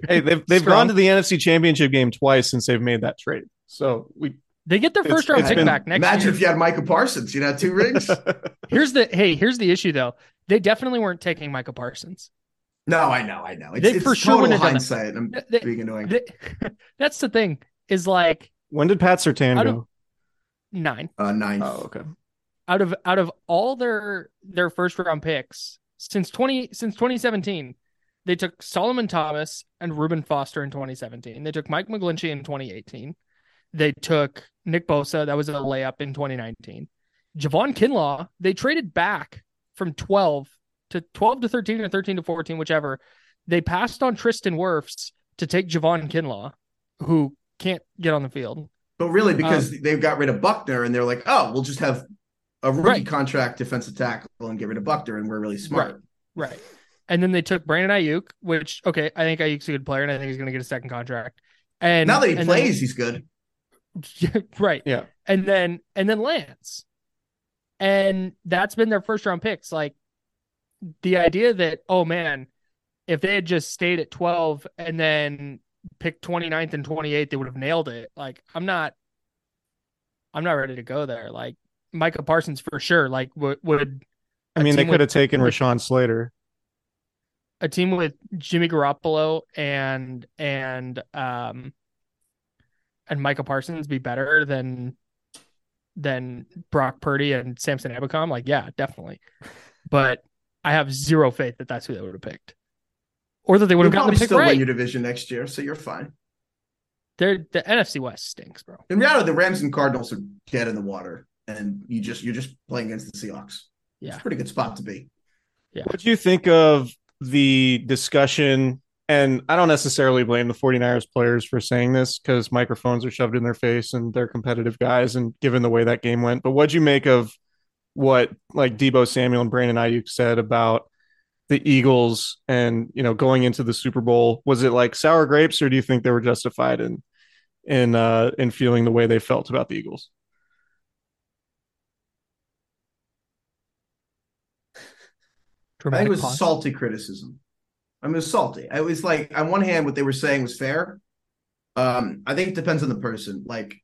Hey, they've they've gone to the NFC Championship game twice since they've made that trade. So we they get their first round pick been, back next year. imagine year. if you had Micah Parsons, you'd have two rings. here's the hey, here's the issue though. They definitely weren't taking Micah Parsons. No, I know, I know. It's, they it's for sure total hindsight. I'm they, being annoying. They, that's the thing. Is like when did Pat Surtain go? nine. Uh, ninth. Oh, okay. Out of out of all their their first round picks since twenty since 2017, they took Solomon Thomas and Reuben Foster in 2017. They took Mike McGlinchey in 2018. They took Nick Bosa. That was a layup in 2019. Javon Kinlaw, they traded back from 12 to 12 to 13 or 13 to 14, whichever. They passed on Tristan Wirfs to take Javon Kinlaw, who can't get on the field. But really, um, because they've got rid of Buckner and they're like, oh, we'll just have a rookie Right. contract defensive tackle and get rid of Buckner, and we're really smart. Right. right. And then they took Brandon Aiyuk, which okay, I think Aiyuk's a good player, and I think he's going to get a second contract. And now that he and plays, he's good. right? Yeah. And then and then Lance, and that's been their first round picks. Like the idea that oh man, if they had just stayed at twelve and then picked 29th and 28th, they would have nailed it. Like I'm not, I'm not ready to go there. Like Micah Parsons for sure. Like would would I a mean, they team could have taken Rashawn Slater. a team with Jimmy Garoppolo and and um and Micah Parsons be better than than Brock Purdy and Samson Ebukam? Like, yeah, definitely. But I have zero faith that that's who they would have picked, or that they would have gotten the pick still win right. your division next year, so you're fine. They're the NFC West stinks, bro. In reality, the Rams and Cardinals are dead in the water, and you just you're just playing against the Seahawks. Yeah. It's a pretty good spot to be. Yeah. What do you think of the discussion? And I don't necessarily blame the 49ers players for saying this because microphones are shoved in their face and they're competitive guys. And given the way that game went, but what'd you make of what like Deebo Samuel and Brandon Aiyuk said about the Eagles and you know going into the Super Bowl? Was it like sour grapes, or do you think they were justified in in uh in feeling the way they felt about the Eagles? I think Dramatic it was pause. salty criticism. I mean, it was salty. It was like on one hand, what they were saying was fair. Um, I think it depends on the person. Like,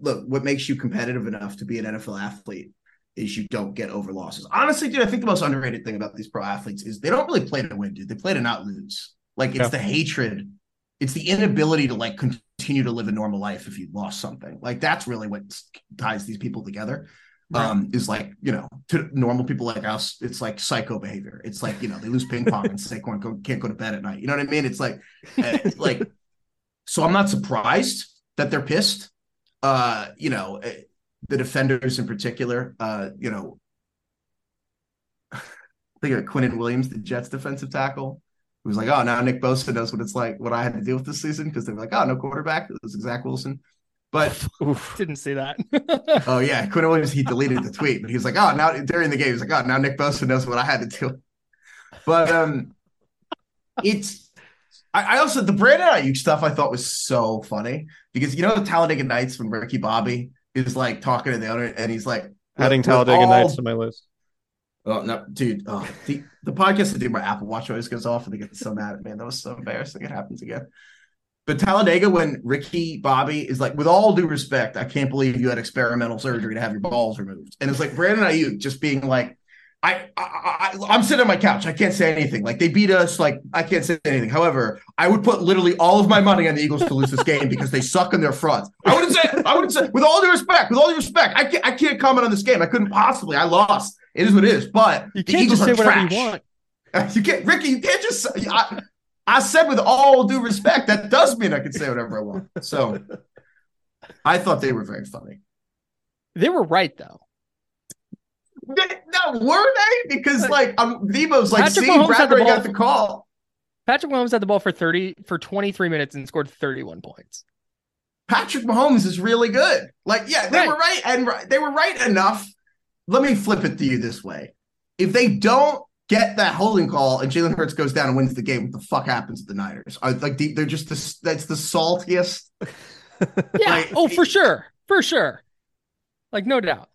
look, what makes you competitive enough to be an NFL athlete is you don't get over losses. Honestly, dude, I think the most underrated thing about these pro athletes is they don't really play to win, dude. They play to not lose. Like, it's Yeah. the hatred, it's the inability to like continue to live a normal life if you lost something. Like, that's really what ties these people together um is like you know to normal people like us it's like psycho behavior. It's like you know they lose ping pong and say can't go, can't go to bed at night. You know what i mean? It's like eh, like so i'm not surprised that they're pissed. Uh you know eh, the defenders in particular uh you know think of Quinnen Williams, the Jets defensive tackle, who was like, "Oh, now Nick Bosa knows what it's like, what I had to deal with this season," because they were like, "Oh, no quarterback." It was Zach Wilson, but Didn't see that. oh yeah, Quinn Williams he deleted the tweet, but he was like, oh now during the game, he's like, oh now Nick Bosa knows what I had to do. But um it's I, I also the Brandon Aiyuk stuff I thought was so funny because you know the Talladega Nights when Ricky Bobby is like talking to the owner and he's like Adding with Talladega all- Nights to my list. Oh no, dude! Oh, the the podcast I do my Apple Watch always goes off, and they get so mad at me. That was so embarrassing. It happens again. But Talladega, when Ricky Bobby is like, with all due respect, I can't believe you had experimental surgery to have your balls removed. And it's like Brandon Aiyuk just being like, I, I, I I'm sitting on my couch. I can't say anything. Like they beat us. Like I can't say anything. However, I would put literally all of my money on the Eagles to lose this game because they suck in their front. I wouldn't say. I wouldn't say. With all due respect. With all due respect, I can't. I can't comment on this game. I couldn't possibly. I lost. It is what it is. But You can't Eagles just say are whatever trash. you want. You can't, Ricky. You can't just. Say, I, I said with all due respect. That does mean I can say whatever I want. So, I thought they were very funny. They were right though. No, were they? Because like, um, Deebo's like, Patrick see, Mahomes Bradberry got the call. Patrick Mahomes had the ball for 30 for 23 minutes and scored 31 points. Patrick Mahomes is really good. Like, yeah, they Right. were right, and right- they were right enough. Let me flip it to you this way: if they don't get that holding call and Jalen Hurts goes down and wins the game, what the fuck happens to the Niners? Are like the, they're just the, that's the saltiest. Yeah. Like, oh, for sure. For sure. Like no doubt.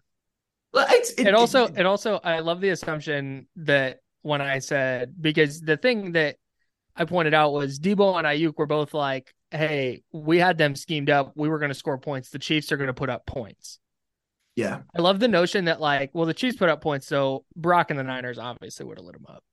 It's, it, It also it- it also I love the assumption that when I said because the thing that I pointed out was Deebo and Aiyuk were both like, "Hey, we had them schemed up. We were going to score points. The Chiefs are going to put up points." Yeah. I love the notion that like, well, the Chiefs put up points, so Brock and the Niners obviously would have lit them up.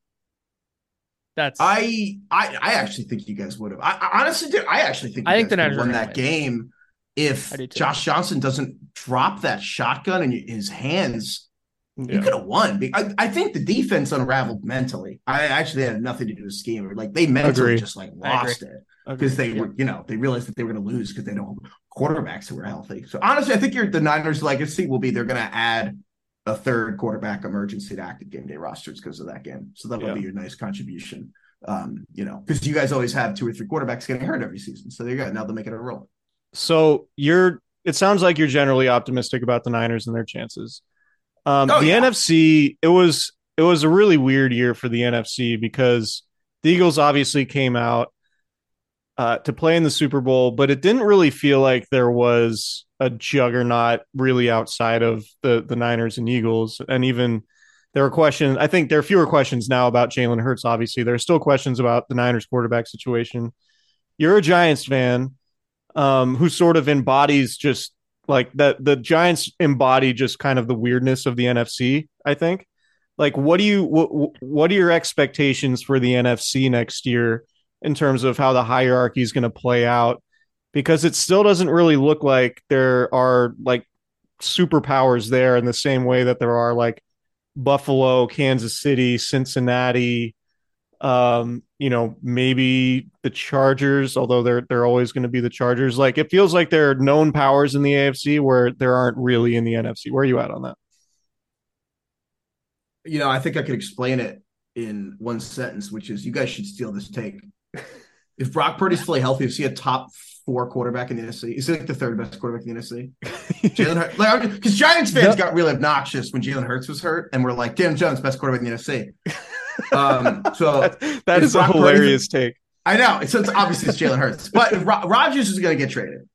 That's I I I actually think you guys would have. I, I honestly did. I actually think you I think the Niners won that game. if do. Josh Johnson doesn't drop that shotgun in his hands, you could have won. I, I think the defense unraveled mentally. I actually had nothing to do with scheme. Like they mentally just like lost it because they were, you know, they realized that they were going to lose because they don't have quarterbacks who were healthy. So honestly, I think your the Niners' legacy will be they're going to add a third quarterback emergency to active game day rosters because of that game. So that'll Yeah. be your nice contribution. Um, you know, because you guys always have two or three quarterbacks getting hurt every season. So there you go. Now they'll make it a roll. So you're. It sounds like you're generally optimistic about the Niners and their chances. Um, Oh, the yeah. NFC, it was it was a really weird year for the NFC because the Eagles obviously came out uh, to play in the Super Bowl, but it didn't really feel like there was a juggernaut really outside of the the Niners and Eagles, and even there were questions. I think there are fewer questions now about Jalen Hurts. Obviously, there are still questions about the Niners quarterback situation. You're a Giants fan um, who sort of embodies just like that. The Giants embody just kind of the weirdness of the NFC. I think. Like, what do you what, what are your expectations for the NFC next year in terms of how the hierarchy is going to play out? Because it still doesn't really look like there are like superpowers there in the same way that there are like Buffalo, Kansas City, Cincinnati, um, you know, maybe the Chargers, although they're they're always going to be the Chargers. Like it feels like there are known powers in the AFC where there aren't really in the NFC. Where are you at on that? You know, I think I could explain it in one sentence, which is you guys should steal this take. If Brock Purdy's fully healthy, is he a top four quarterback in the NFC? Is he like the third best quarterback in the NFC? Jalen Hurts, like, because Giants fans No. got really obnoxious when Jalen Hurts was hurt, and we're like, Daniel Jones, best quarterback in the NFC. Um, so That, that Is a Brock Purdy- hilarious take. I know, so it's obviously it's Jalen Hurts, but if Ro- Rodgers is going to get traded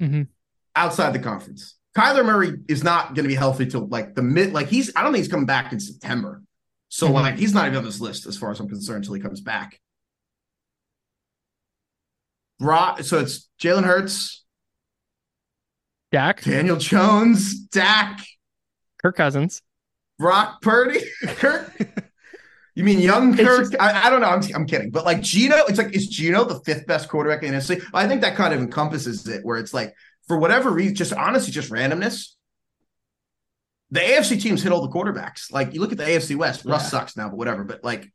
Mhm. outside the conference. Kyler Murray is not going to be healthy till like the mid, like he's. I don't think he's coming back in September, so Mhm. like he's not even on this list as far as I'm concerned until he comes back. Ro- so it's Jalen Hurts, Dak, Daniel Jones, Dak, Kirk Cousins. Brock Purdy, Kirk. You mean young Kirk? just- I, I don't know. I'm, I'm kidding. But like Gino, it's like, is Gino the fifth best quarterback in the NFC? I think that kind of encompasses it, where it's like, for whatever reason, just honestly, just randomness. The AFC teams hit all the quarterbacks. Like you look at the AFC West, Russ sucks now, but whatever. But like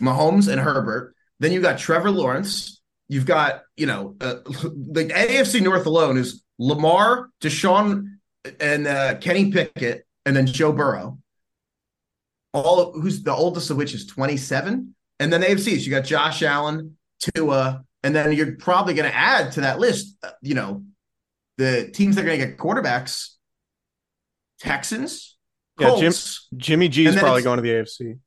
Mahomes and Herbert. Then you got Trevor Lawrence. You've got, you know, uh, the AFC North alone is Lamar, Deshaun, and uh, Kenny Pickett, and then Joe Burrow. All who's the oldest of which is 27 and then AFCs you got Josh Allen Tua and then you're probably going to add to that list uh, you know the teams that are going to get quarterbacks Texans Yeah, Jim- Colts. Jimmy G is probably going to the AFC.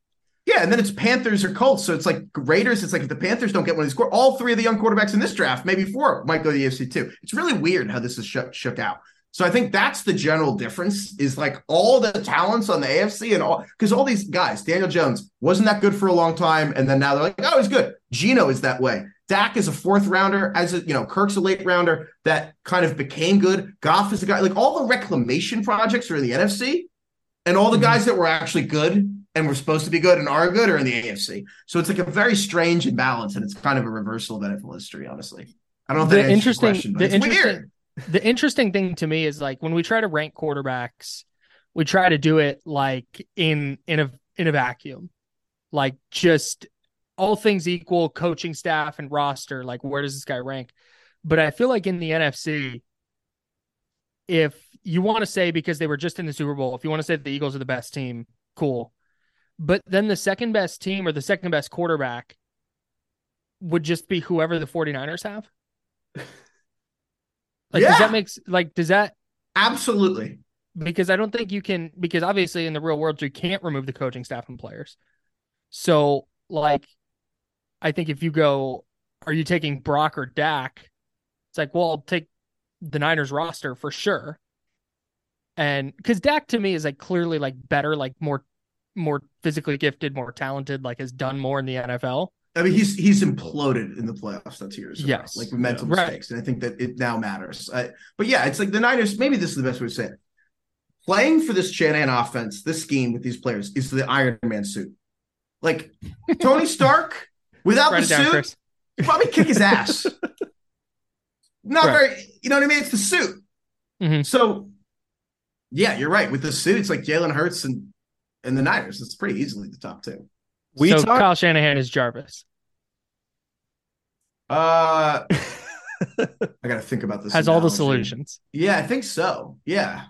Yeah and then it's Panthers or Colts so it's like Raiders it's like if the Panthers don't get one of these all three of the young quarterbacks in this draft maybe four might go to the AFC too it's really weird how this is shook, shook out so I think that's the general difference is like all the talents on the AFC and all because all these guys, Daniel Jones wasn't that good for a long time, and then now they're like, oh, he's good. Gino is that way. Dak is a fourth rounder, as a, you know, Kirk's a late rounder that kind of became good. Goff is a guy like all the reclamation projects are in the NFC, and all the mm-hmm. guys that were actually good and were supposed to be good and are good are in the AFC. So it's like a very strange imbalance, and it's kind of a reversal of NFL history, honestly. I don't know The interesting- question, the it's interesting- weird. the interesting thing to me is like when we try to rank quarterbacks, we try to do it like in in a in a vacuum, like just all things equal, coaching staff and roster. Like where does this guy rank? But I feel like in the NFC, if you want to say because they were just in the Super Bowl, if you want to say that the Eagles are the best team, cool. But then the second best team or the second best quarterback would just be whoever the 49ers have. Like, does Yeah. that make s- like does that Absolutely. because I don't think you can because obviously in the real world you can't remove the coaching staff and players. So like I think if you go are you taking Brock or Dak? It's like, well, I'll take the Niners roster for sure. And because Dak to me is like clearly like better, like more more physically gifted, more talented, like has done more in the NFL. I mean, he's he's imploded in the playoffs. That's years. ago, Yes. like mental Yeah. Right. mistakes, and I think that it now matters. I, but yeah, it's like the Niners. Maybe this is the best way to say it. Playing for this Shanahan offense, this scheme with these players is the Iron Man suit. Like Tony Stark without Write the down, suit, Chris. probably kick his ass. not Right. very. You know what I mean? It's the suit. Mhm. So, yeah, you're right. With the suit, it's like Jalen Hurts and and the Niners. It's pretty easily the top two. We so talk- Kyle Shanahan is Jarvis. Uh, I got to think about this. Has all the solutions. Yeah, I think so. Yeah.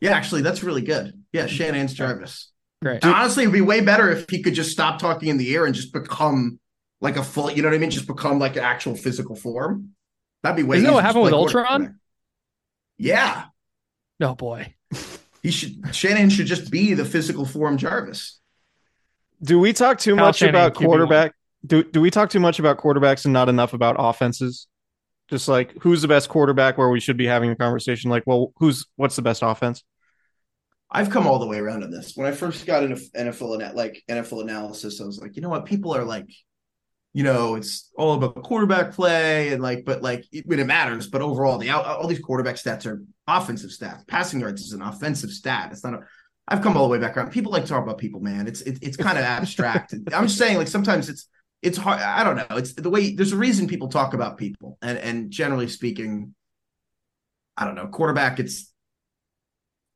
Yeah, actually, that's really good. Yeah, Shanahan's Jarvis. Great. And honestly, it'd be way better if he could just stop talking in the air and just become like a full, you know what I mean? Just become like an actual physical form. That'd be way Isn't that what easier. happened with Ultron? Yeah. Oh boy. He should Shanahan should just be the physical form Jarvis. Do we talk too Kyle much Shanahan, about QB1. quarterback? Do do we talk too much about quarterbacks and not enough about offenses? Just like who's the best quarterback where we should be having a conversation like, well, who's what's the best offense? I've come all the way around on this. When I first got into NFL ana- like NFL analysis, I was like, you know what? People are like, you know, it's all about quarterback play and like, but like, it, when it matters. But overall, the all these quarterback stats are offensive stats. Passing yards is an offensive stat. It's not a. I've come all the way back around. People like to talk about people, man. It's it, it's kind of abstract. I'm just saying, like sometimes it's it's hard. I don't know. It's the way. There's a reason people talk about people, and and generally speaking, I don't know. Quarterback, it's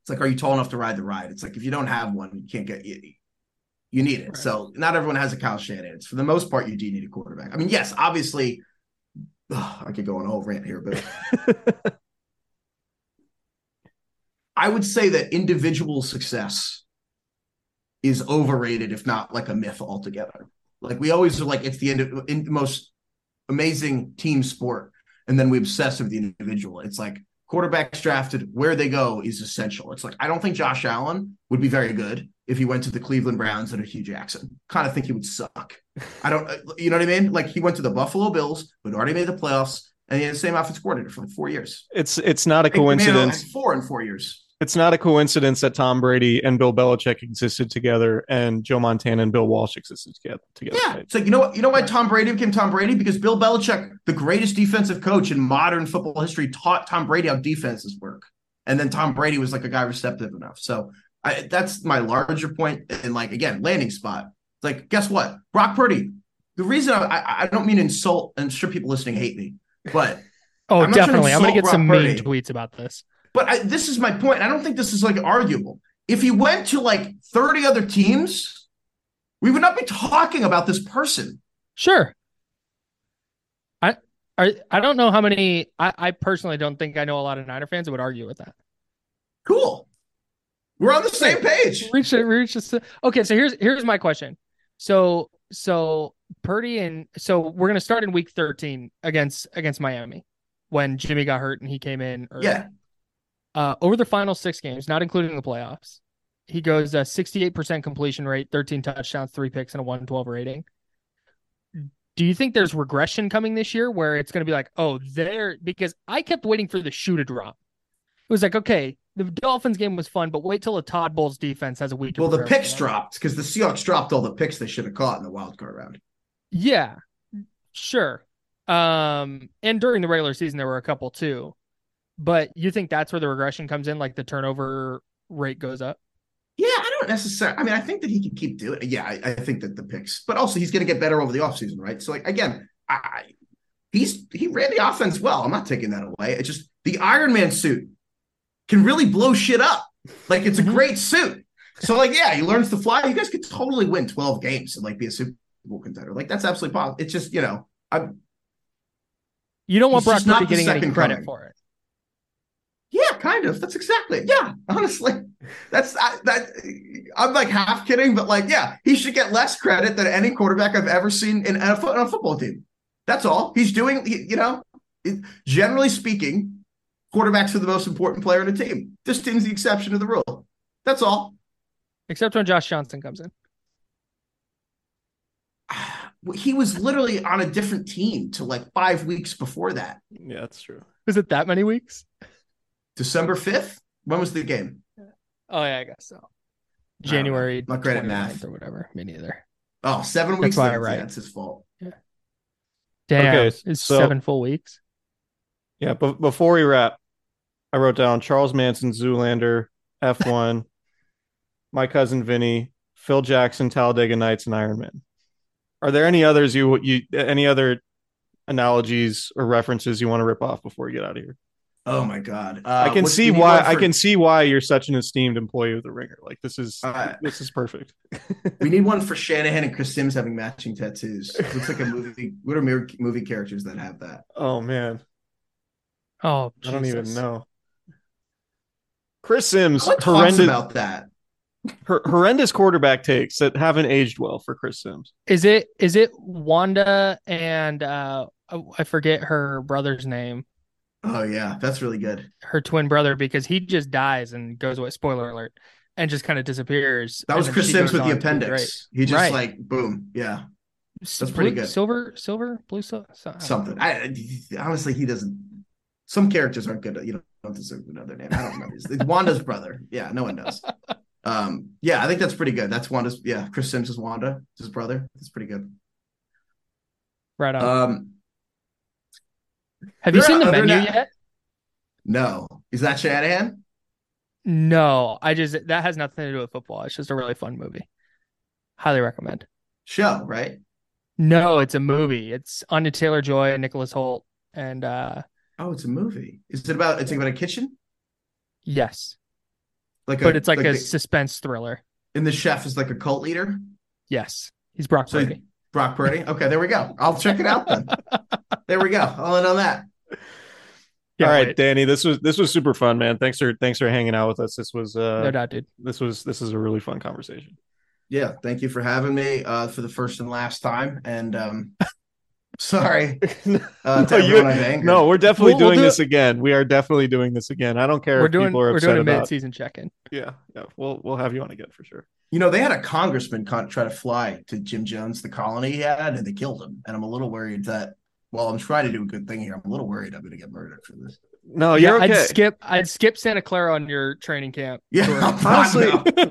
it's like, are you tall enough to ride the ride? It's like if you don't have one, you can't get you, you need it. Right. So not everyone has a Kyle Shanahan. It's for the most part, you do need a quarterback. I mean, yes, obviously, ugh, I could go on a whole rant here, but I would say that individual success is overrated, if not like a myth altogether. Like we always are like it's the end of, in the most amazing team sport, and then we obsess with the individual. It's like quarterbacks drafted where they go is essential. It's like I don't think Josh Allen would be very good if he went to the Cleveland Browns and a Hue Jackson. Kind of think he would suck. I don't, uh, you know what I mean? Like he went to the Buffalo Bills, who had already made the playoffs, and he had the same offense coordinator for like four years. It's it's not a He made it, like, coincidence. Four in four years. It's not a coincidence that Tom Brady and Bill Belichick existed together and Joe Montana and Bill Walsh existed together. together Yeah, it's like you know what? You know why Tom Brady became Tom Brady? Because Bill Belichick, the greatest defensive coach in modern football history, taught Tom Brady how defenses work, and then Tom Brady was like a guy receptive enough. So I, that's my larger point. And like again, landing spot. It's like guess what? Brock Purdy. The reason I, I, I don't mean insult, and sure people listening hate me, but Oh, I'm not trying to definitely. I'm gonna insult get some Brock mean tweets about this. But I, this is my point. I don't think this is like arguable. If he went to like 30 other teams, we would not be talking about this person. Sure. I I I don't know how many I, I personally don't think I know a lot of Niner fans that would argue with that. Cool. We're on the same page. Reach it, reach. Okay, so here's here's my question. So so Purdy and so we're gonna start in week 13 against against Miami when Jimmy got hurt and he came in early. Yeah. Uh over the final six games, not including the playoffs, he goes a 68% completion rate, 13 touchdowns, three picks, and a 112 rating. Do you think there's regression coming this year where it's going to be like, oh, there? Because I kept waiting for the shoe to drop. It was like, okay, the Dolphins game was fun, but wait till the Todd Bowles defense has a week. Well, the picks dropped because the Seahawks dropped all the picks they should have caught in the wild card round. Yeah, sure. Um, and during the regular season, there were a couple too. But you think that's where the regression comes in? Like the turnover rate goes up? Yeah, I don't necessarily. I mean, I think that he can keep doing it. Yeah, I, I think that the picks, but also he's going to get better over the offseason, right? So, like, again, I, he's he ran the offense well. I'm not taking that away. It's just the Iron Man suit can really blow shit up. Like, it's a mm-hmm. great suit. So, like, yeah, he learns to fly. You guys could totally win 12 games and like be a Super Bowl contender. Like, that's absolutely possible. It's just, you know, I'm You don't want Brock not Purdy getting any credit coming. for it. Yeah, kind of. That's exactly it. Yeah, honestly, that's I, that. I'm like half kidding, but like, yeah, he should get less credit than any quarterback I've ever seen in a, fo- on a football team. That's all he's doing. he- you know, it- generally speaking, quarterbacks are the most important player in a team. This team's the exception to the rule. That's all. Except when Josh Johnson comes in. He was literally on a different team to like five weeks before that. Yeah, that's true. Was it that many weeks? December fifth. When was the game? Oh yeah, I guess so. I don't. January Not great at math. or whatever. Me neither. Oh, seven That's weeks. why I Yeah, write. That's his fault. Yeah. Damn, Okay, it's so- seven full weeks. Yeah, but before we wrap, I wrote down Charles Manson, Zoolander, F1, my cousin Vinny, Phil Jackson, Talladega Nights, and Iron Man. Are there any others you you any other analogies or references you want to rip off before you get out of here. Oh my god. Uh, I can see why one I can see why you're such an esteemed employee of the Ringer. Like this is Uh, this is perfect. We need one for Shanahan and Chris Sims having matching tattoos. Looks like a movie. What are movie characters that have that? Oh man, Oh, I don't even know. Chris Sims, No one talks horrendous, about that. hor- horrendous quarterback takes that haven't aged well for Chris Sims. Is it is it Wanda and uh oh, I forget her brother's name, Oh yeah, that's really good. her twin brother, because he just dies and goes away. Spoiler alert, and just kind of disappears. That was Chris Sims with the on to be appendix. He just Right. like boom, yeah, that's pretty blue- good. Silver, silver, blue, so, something. I, honestly, he doesn't. Some characters aren't good. You don't deserve another name. I don't know. It's, it's Wanda's brother. Yeah, no one does. Um, yeah, I think that's pretty good. That's Wanda's. Yeah, Chris Sims is Wanda, his brother. That's pretty good. Right on. Um, Have you seen the menu yet? no, is that Shanahan? No, I just that has nothing to do with football. It's just a really fun movie. Highly recommend. Show right? No, it's a movie. It's Anya Taylor Joy and Nicholas Hoult. And uh Oh, it's a movie. Is it about? It's about a kitchen. yes. Like, a, But it's like, a the- suspense thriller. and the chef is like a cult leader. Yes. He's Brock So Purdy. Brock Purdy. Okay, there we go. I'll check it out then. there we go. All in on that. Yeah, All right, wait. Danny, this was this was super fun, man. Thanks for thanks for hanging out with us. This was uh No doubt, dude. this was this is a really fun conversation. Yeah, thank you for having me uh, for the first and last time. And um, sorry uh, No, you- everyone no, we're definitely We'll- we'll doing do this again. We are definitely doing this again. I don't care We're if doing people are we're upset doing a about. mid-season check-in. Yeah, yeah, we'll we'll have you on again for sure. You know, they had a congressman con- try to fly to Jim Jones, the colony he had, and they killed him. And I'm a little worried that, well, I'm trying to do a good thing here. I'm a little worried I'm going to get murdered for this. No, yeah, you're okay. I'd skip I'd skip Santa Clara on your training camp. Yeah, tour. Honestly,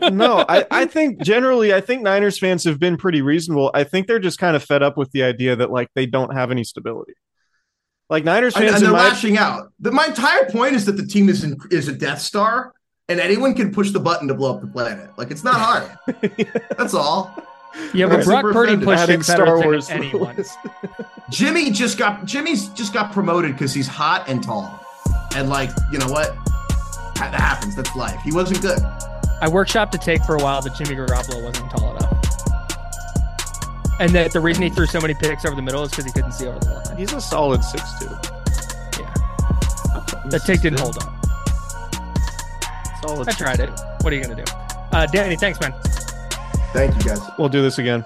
no, I, I think generally, I think Niners fans have been pretty reasonable. I think they're just kind of fed up with the idea that like they don't have any stability. Like Niners and, fans, and in they're my lashing out. The, my entire point is that the team is in, is a Death Star, and anyone can push the button to blow up the planet. Like it's not hard. That's all. Yeah, but Brock Purdy offended. pushed adding it better Star than Wars anyone. Jimmy just got Jimmy's just got promoted because he's hot and tall, and like you know what, that happens. That's life. He wasn't good. I workshopped a take for a while that Jimmy Garoppolo wasn't tall enough. And that the reason he threw so many picks over the middle is because he couldn't see over the line. He's a solid six two. Yeah. That take didn't hold up. Solid. I tried it. What are you gonna do? Uh Danny, thanks, man. Thank you guys. We'll do this again.